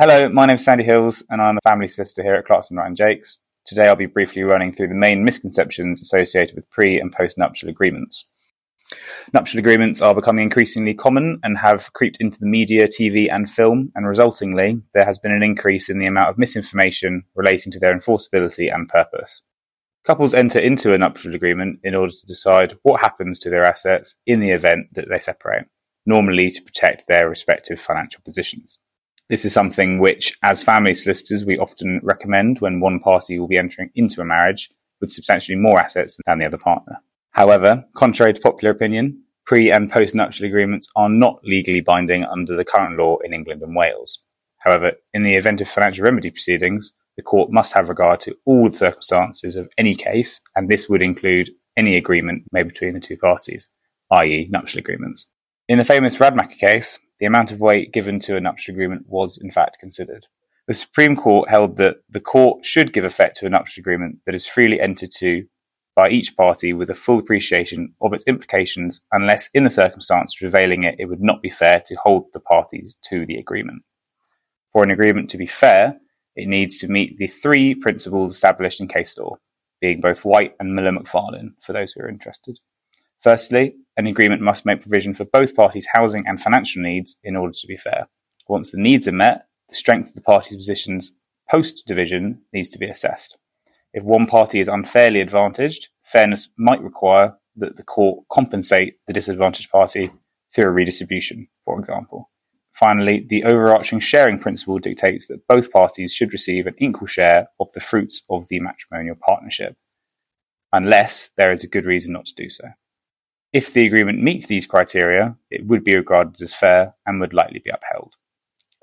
Hello, my name is Sandy Hills, and I'm a family solicitor here at Clarkson Wright Jakes. Today I'll be briefly running through the main misconceptions associated with pre and post nuptial agreements. Nuptial agreements are becoming increasingly common and have creeped into the media, TV, and film, and resultingly, there has been an increase in the amount of misinformation relating to their enforceability and purpose. Couples enter into a nuptial agreement in order to decide what happens to their assets in the event that they separate, normally to protect their respective financial positions. This is something which, as family solicitors, we often recommend when one party will be entering into a marriage with substantially more assets than the other partner. However, contrary to popular opinion, pre and post nuptial agreements are not legally binding under the current law in England and Wales. However, in the event of financial remedy proceedings, the court must have regard to all the circumstances of any case, and this would include any agreement made between the two parties, i.e., nuptial agreements. In the famous Radmacher case, the amount of weight given to a nuptial agreement was in fact considered. The Supreme Court held that the court should give effect to a nuptial agreement that is freely entered to by each party with a full appreciation of its implications, unless in the circumstance prevailing it, it would not be fair to hold the parties to the agreement. For an agreement to be fair, it needs to meet the three principles established in case law, being both White and Miller McFarlane, for those who are interested. Firstly, an agreement must make provision for both parties' housing and financial needs in order to be fair. Once the needs are met, the strength of the parties' positions post division needs to be assessed. If one party is unfairly advantaged, fairness might require that the court compensate the disadvantaged party through a redistribution, for example. Finally, the overarching sharing principle dictates that both parties should receive an equal share of the fruits of the matrimonial partnership, unless there is a good reason not to do so. If the agreement meets these criteria, it would be regarded as fair and would likely be upheld.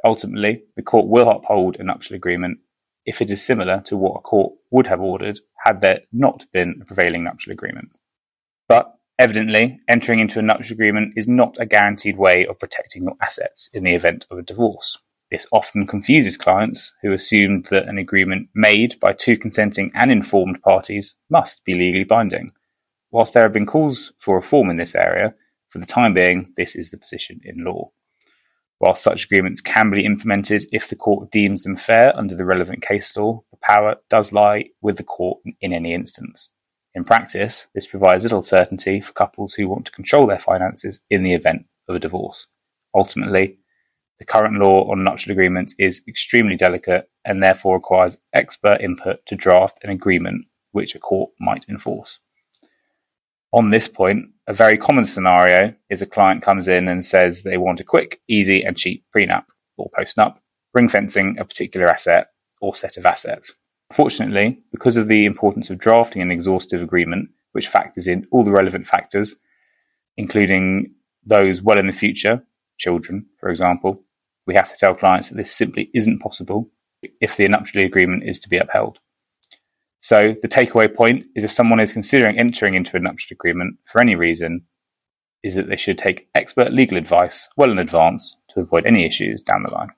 Ultimately, the court will uphold a nuptial agreement if it is similar to what a court would have ordered had there not been a prevailing nuptial agreement. But evidently, entering into a nuptial agreement is not a guaranteed way of protecting your assets in the event of a divorce. This often confuses clients who assume that an agreement made by two consenting and informed parties must be legally binding. Whilst there have been calls for reform in this area, for the time being, this is the position in law. While such agreements can be implemented if the court deems them fair under the relevant case law, the power does lie with the court in any instance. In practice, this provides little certainty for couples who want to control their finances in the event of a divorce. Ultimately, the current law on nuptial agreements is extremely delicate and therefore requires expert input to draft an agreement which a court might enforce on this point, a very common scenario is a client comes in and says they want a quick, easy, and cheap prenup or postnup, ring fencing a particular asset or set of assets. Fortunately, because of the importance of drafting an exhaustive agreement, which factors in all the relevant factors, including those well in the future, children, for example, we have to tell clients that this simply isn't possible if the nuptial agreement is to be upheld. So the takeaway point is if someone is considering entering into a nuptial agreement for any reason, is that they should take expert legal advice well in advance to avoid any issues down the line.